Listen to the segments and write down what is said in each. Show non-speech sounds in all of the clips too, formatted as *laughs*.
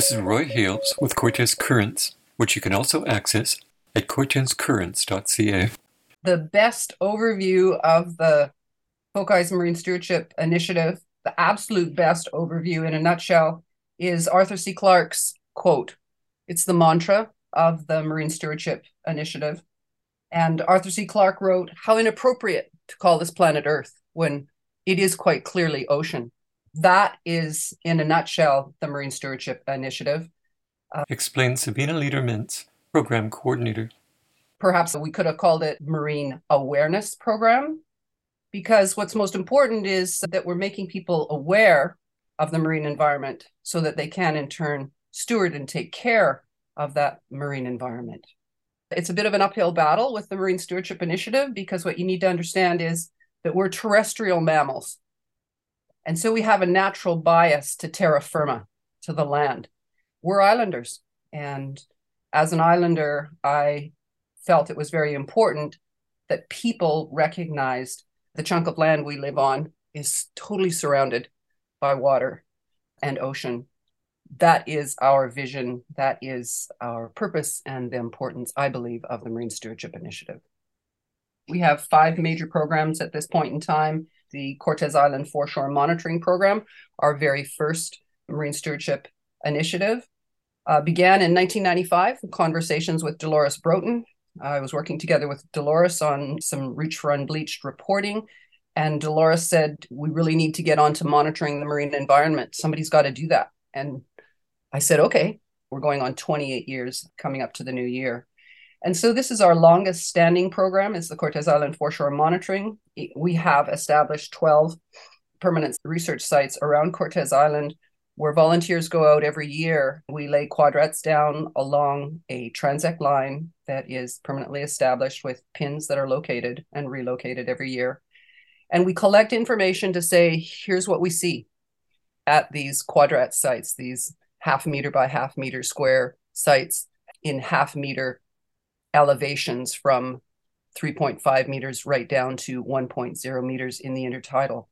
This is Roy Hales with Cortes Currents, which you can also access at cortescurrents.ca. The best overview of the FOCI's Marine Stewardship Initiative, the absolute best overview in a nutshell, is Arthur C. Clarke's quote. It's the mantra of the Marine Stewardship Initiative. And Arthur C. Clarke wrote, How inappropriate to call this planet Earth when it is quite clearly ocean. That is, in a nutshell, the Marine Stewardship Initiative. Uh, Explains Sabina Leader Mintz, Program Coordinator. Perhaps we could have called it Marine Awareness Program, because what's most important is that we're making people aware of the marine environment so that they can, in turn, steward and take care of that marine environment. It's a bit of an uphill battle with the Marine Stewardship Initiative because what you need to understand is that we're terrestrial mammals. And so we have a natural bias to terra firma, to the land. We're islanders. And as an islander, I felt it was very important that people recognized the chunk of land we live on is totally surrounded by water and ocean. That is our vision. That is our purpose and the importance, I believe, of the Marine Stewardship Initiative. We have five major programs at this point in time. The Cortes Island Foreshore Monitoring Program, our very first marine stewardship initiative, uh, began in 1995 conversations with Dolores Broughton. I was working together with Dolores on some Reach for Unbleached reporting. And Dolores said, We really need to get on to monitoring the marine environment. Somebody's got to do that. And I said, Okay, we're going on 28 years coming up to the new year. And so this is our longest standing program is the Cortes Island Foreshore Monitoring. We have established 12 permanent research sites around Cortes Island where volunteers go out every year. We lay quadrats down along a transect line that is permanently established with pins that are located and relocated every year. And we collect information to say, here's what we see at these quadrat sites, these half meter by half meter square sites in half meter elevations from 3.5 meters right down to 1.0 meters in the intertidal.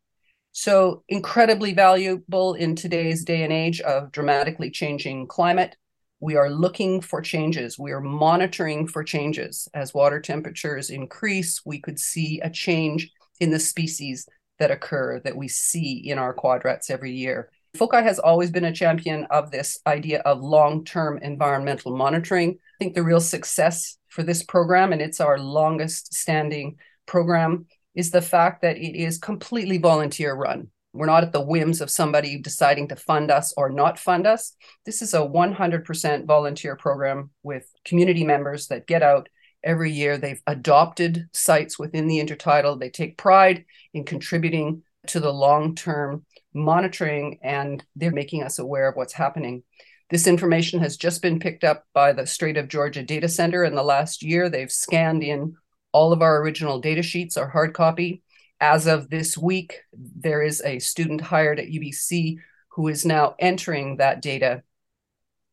So, incredibly valuable in today's day and age of dramatically changing climate. We are looking for changes. We are monitoring for changes. As water temperatures increase, we could see a change in the species that occur that we see in our quadrats every year. FOCI has always been a champion of this idea of long term environmental monitoring. I think the real success for this program, and it's our longest standing program, is the fact that it is completely volunteer run. We're not at the whims of somebody deciding to fund us or not fund us. This is a 100% volunteer program with community members that get out every year. They've adopted sites within the intertidal. They take pride in contributing to the long term monitoring and they're making us aware of what's happening. This information has just been picked up by the Strait of Georgia Data Center in the last year. They've scanned in all of our original data sheets, our hard copy. As of this week, there is a student hired at UBC who is now entering that data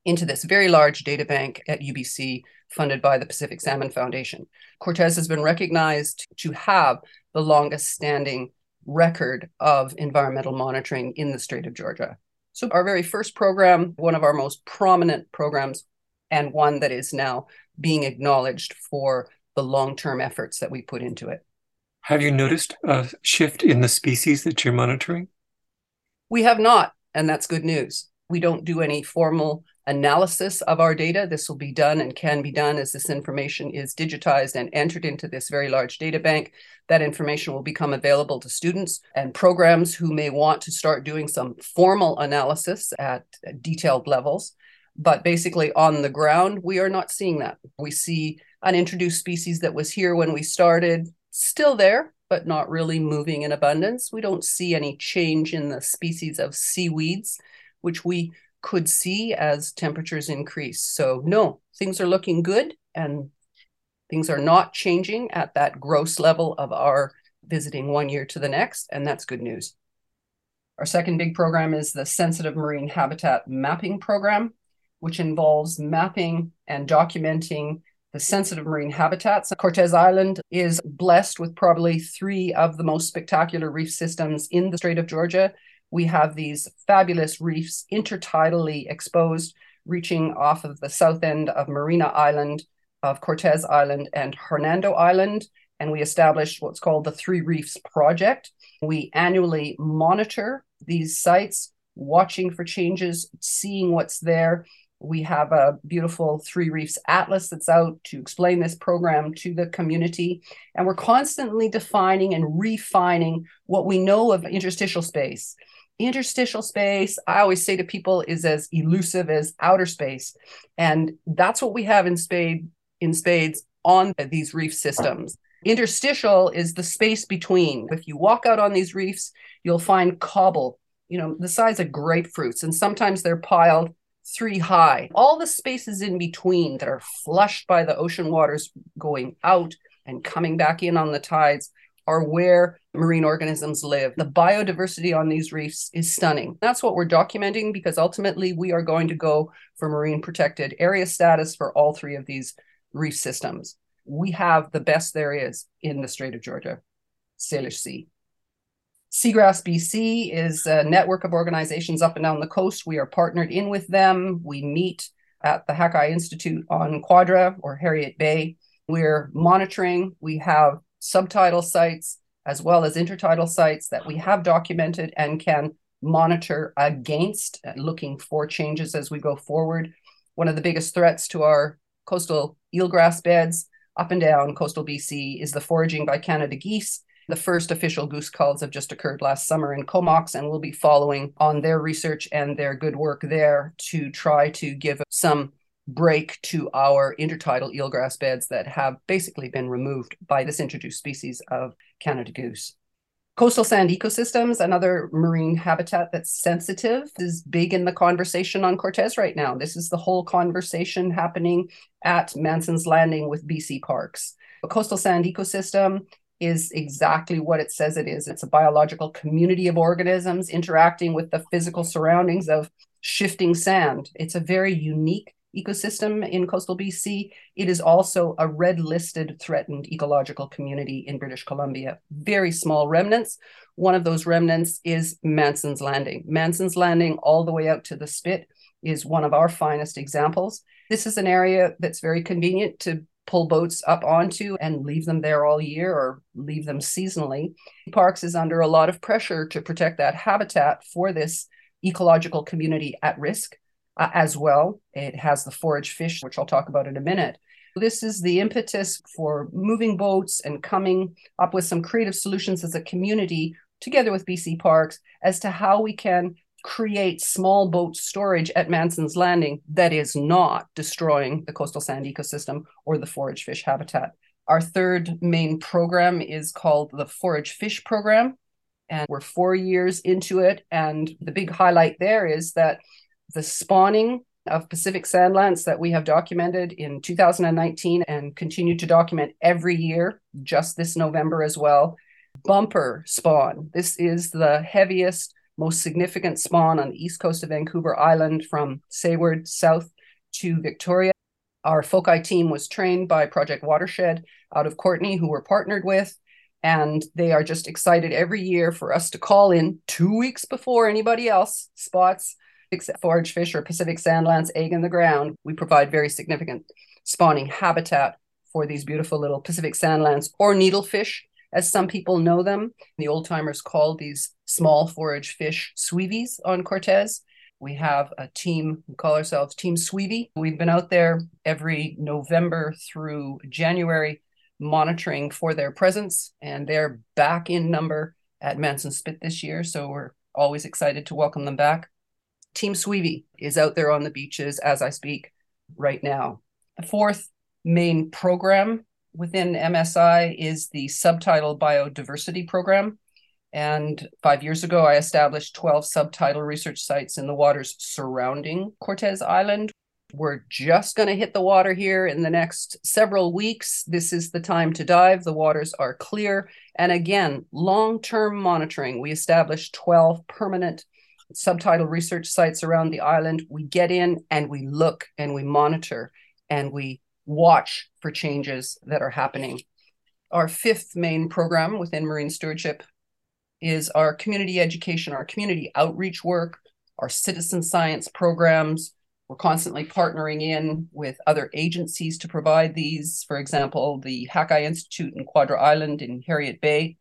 into this very large data bank at UBC funded by the Pacific Salmon Foundation. Cortes has been recognized to have the longest standing record of environmental monitoring in the Strait of Georgia. So, our very first program, one of our most prominent programs, and one that is now being acknowledged for the long term efforts that we put into it. Have you noticed a shift in the species that you're monitoring? We have not, and that's good news. We don't do any formal analysis of our data. This will be done and can be done as this information is digitized and entered into this very large data bank. That information will become available to students and programs who may want to start doing some formal analysis at detailed levels. But basically, on the ground, we are not seeing that. We see an introduced species that was here when we started, still there, but not really moving in abundance. We don't see any change in the species of seaweeds, which we could see as temperatures increase. So, no, things are looking good and things are not changing at that gross level of our visiting one year to the next. And that's good news. Our second big program is the Sensitive Marine Habitat Mapping Program, which involves mapping and documenting the sensitive marine habitats. Cortes Island is blessed with probably three of the most spectacular reef systems in the Strait of Georgia we have these fabulous reefs intertidally exposed, reaching off of the south end of Marina Island, of Cortes Island, and Hernando Island. And we established what's called the Three Reefs Project. We annually monitor these sites, watching for changes, seeing what's there. We have a beautiful Three Reefs Atlas that's out to explain this program to the community. And we're constantly defining and refining what we know of interstitial space interstitial space. I always say to people is as elusive as outer space. And that's what we have in spade in spades on these reef systems. Interstitial is the space between. If you walk out on these reefs you'll find cobble you know the size of grapefruits and sometimes they're piled three high. All the spaces in between that are flushed by the ocean waters going out and coming back in on the tides are where marine organisms live. The biodiversity on these reefs is stunning. That's what we're documenting because ultimately we are going to go for marine protected area status for all three of these reef systems. We have the best there is in the Strait of Georgia, Salish Sea. Seagrass BC is a network of organizations up and down the coast. We are partnered in with them. We meet at the Hakai Institute on Quadra or Heriot Bay. We're monitoring. We have subtidal sites as well as intertidal sites that we have documented and can monitor against, uh, looking for changes as we go forward. One of the biggest threats to our coastal eelgrass beds up and down coastal BC is the foraging by Canada geese. The first official goose calls have just occurred last summer in Comox, and we'll be following on their research and their good work there to try to give some break to our intertidal eelgrass beds that have basically been removed by this introduced species of Canada goose. Coastal sand ecosystems, another marine habitat that's sensitive, is big in the conversation on Cortes right now. This is the whole conversation happening at Manson's Landing with BC Parks. A coastal sand ecosystem is exactly what it says it is. It's a biological community of organisms interacting with the physical surroundings of shifting sand. It's a very unique ecosystem in coastal BC. It is also a red listed threatened ecological community in British Columbia. Very small remnants. One of those remnants is Manson's Landing. Manson's Landing, all the way out to the Spit, is one of our finest examples. This is an area that's very convenient to pull boats up onto and leave them there all year or leave them seasonally. Parks is under a lot of pressure to protect that habitat for this ecological community at risk uh, as well. It has the forage fish, which I'll talk about in a minute. This is the impetus for moving boats and coming up with some creative solutions as a community together with BC Parks as to how we can create small boat storage at Manson's Landing that is not destroying the coastal sand ecosystem or the forage fish habitat. Our third main program is called the Forage Fish Program, and we're four years into it. And the big highlight there is that the spawning of Pacific sandlance that we have documented in 2019 and continue to document every year, just this November as well. Bumper spawn. This is the heaviest, most significant spawn on the east coast of Vancouver Island from Sayward south to Victoria. Our FOCI team was trained by Project Watershed out of Courtenay, who we're partnered with. And they are just excited every year for us to call in two weeks before anybody else spots forage fish or Pacific sandlance egg in the ground, we provide very significant spawning habitat for these beautiful little Pacific sandlance or needlefish, as some people know them. The old timers called these small forage fish sweevies on Cortes. We have a team, we call ourselves Team Sweevy. We've been out there every November through January monitoring for their presence, and they're back in number at Manson Spit this year. So we're always excited to welcome them back. Team Sweevy is out there on the beaches as I speak right now. The fourth main program within MSI is the subtidal biodiversity program. And five years ago, I established 12 subtidal research sites in the waters surrounding Cortes Island. We're just going to hit the water here in the next several weeks. This is the time to dive. The waters are clear. And again, long term monitoring. We established 12 permanent subtidal research sites around the island. We get in and we look and we monitor and we watch for changes that are happening. Our fifth main program within marine stewardship is our community education, our community outreach work, our citizen science programs. We're constantly partnering in with other agencies to provide these. For example, the Hakai Institute in Quadra Island in Heriot Bay.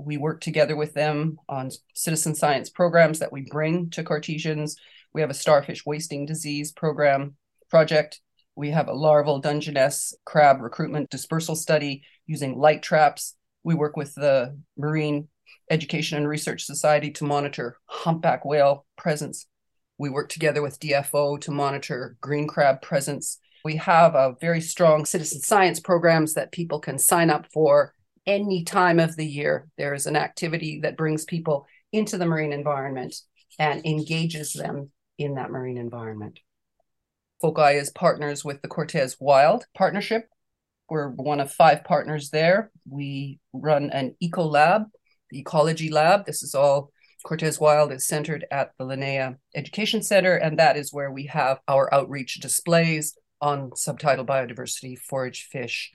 We work together with them on citizen science programs that we bring to Cartesians. We have a starfish wasting disease program project. We have a larval Dungeness crab recruitment dispersal study using light traps. We work with the Marine Education and Research Society to monitor humpback whale presence. We work together with DFO to monitor green crab presence. We have a very strong citizen science programs that people can sign up for any time of the year. There is an activity that brings people into the marine environment and engages them in that marine environment. FOCI is partners with the Cortes Wild Partnership. We're one of five partners there. We run an eco lab the ecology lab. This is all Cortes Wild is centered at the Linnaea Education Center, and that is where we have our outreach displays on subtidal biodiversity, forage fish,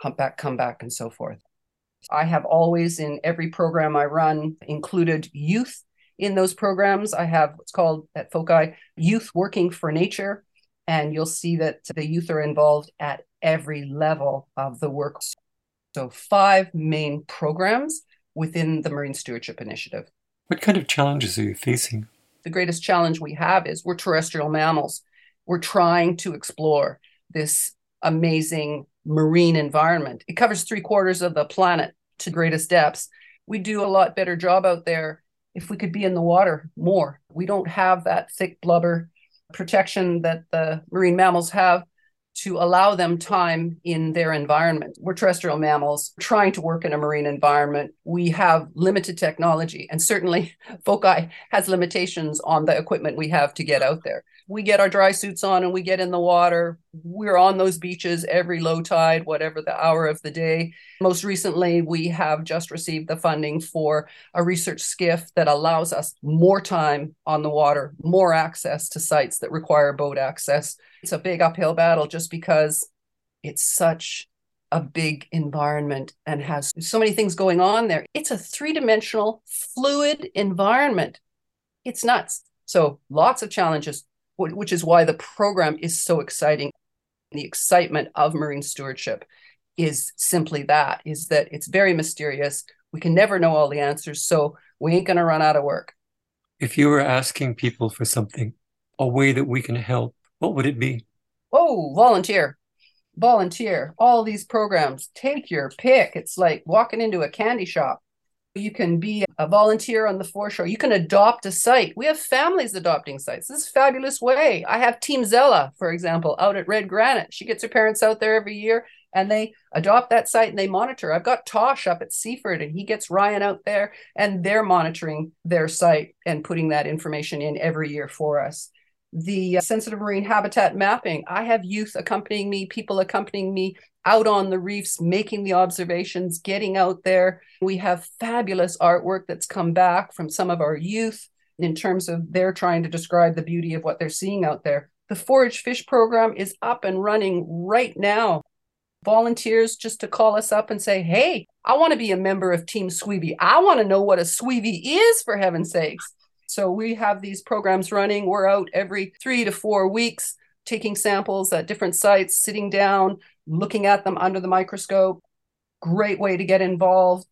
humpback, comeback, and so forth. I have always, in every program I run, included youth in those programs. I have what's called at FOCI Youth Working for Nature, and you'll see that the youth are involved at every level of the work. So, five main programs within the Marine Stewardship Initiative. What kind of challenges are you facing? The greatest challenge we have is we're terrestrial mammals. We're trying to explore this amazing marine environment. It covers three quarters of the planet to greatest depths. We do a lot better job out there if we could be in the water more. We don't have that thick blubber protection that the marine mammals have to allow them time in their environment. We're terrestrial mammals trying to work in a marine environment. We have limited technology, and certainly *laughs* FOCI has limitations on the equipment we have to get out there we get our dry suits on and we get in the water. We're on those beaches every low tide, whatever the hour of the day. Most recently, we have just received the funding for a research skiff that allows us more time on the water, more access to sites that require boat access. It's a big uphill battle just because it's such a big environment and has so many things going on there. It's a three dimensional, fluid environment. It's nuts. So, lots of challenges, which is why the program is so exciting. The excitement of marine stewardship is simply that is that it's very mysterious. We can never know all the answers, so we ain't going to run out of work. If you were asking people for something, a way that we can help, what would it be? Oh, volunteer. Volunteer. All these programs, take your pick. It's like walking into a candy shop. You can be a volunteer on the foreshore. You can adopt a site. We have families adopting sites. This is a fabulous way. I have Team Zella, for example, out at Red Granite. She gets her parents out there every year and they adopt that site and they monitor. I've got Tosh up at Seaford and he gets Ryan out there and they're monitoring their site and putting that information in every year for us the uh, sensitive marine habitat mapping. I have youth accompanying me, people accompanying me out on the reefs, making the observations, getting out there. We have fabulous artwork that's come back from some of our youth in terms of they're trying to describe the beauty of what they're seeing out there. The forage fish program is up and running right now. Volunteers just to call us up and say, Hey, I want to be a member of Team Sweevy. I want to know what a Sweevy is, for heaven's sakes. So we have these programs running. We're out every three to four weeks taking samples at different sites, sitting down, looking at them under the microscope. Great way to get involved.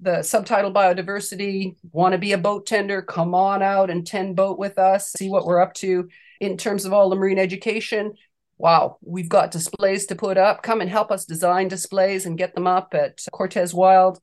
The subtidal biodiversity, want to be a boat tender, come on out and tend boat with us, see what we're up to. In terms of all the marine education, wow, we've got displays to put up. Come and help us design displays and get them up at Cortes Wild.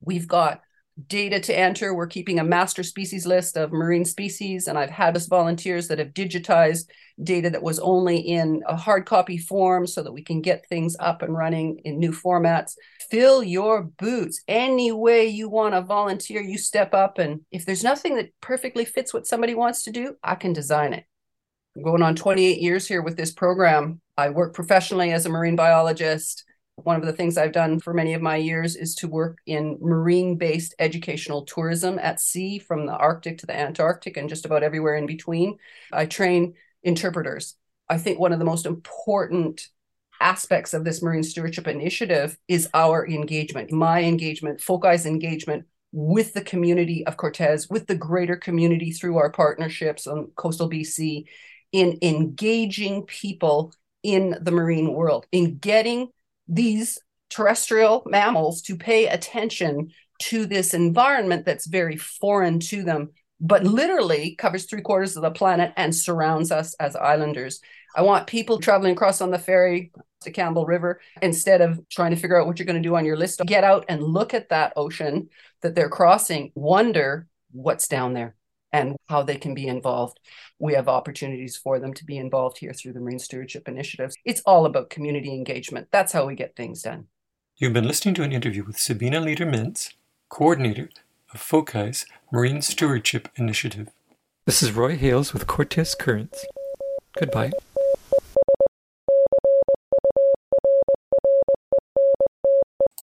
We've got data to enter. We're keeping a master species list of marine species, and I've had us volunteers that have digitized data that was only in a hard copy form so that we can get things up and running in new formats. Fill your boots any way you want to volunteer. You step up, and if there's nothing that perfectly fits what somebody wants to do, I can design it. I'm going on 28 years here with this program. I work professionally as a marine biologist. One of the things I've done for many of my years is to work in marine based educational tourism at sea from the Arctic to the Antarctic and just about everywhere in between. I train interpreters. I think one of the most important aspects of this marine stewardship initiative is our engagement, my engagement, FOCI's engagement with the community of Cortes, with the greater community through our partnerships on coastal BC, in engaging people in the marine world, in getting these terrestrial mammals to pay attention to this environment that's very foreign to them, but literally covers three quarters of the planet and surrounds us as islanders. I want people traveling across on the ferry to Campbell River instead of trying to figure out what you're going to do on your list. Get out and look at that ocean that they're crossing, wonder what's down there and how they can be involved. We have opportunities for them to be involved here through the Marine Stewardship Initiatives. It's all about community engagement. That's how we get things done. You've been listening to an interview with Sabina Leader Mintz, coordinator of FOCI's Marine Stewardship Initiative. This is Roy Hales with Cortes Currents. Goodbye.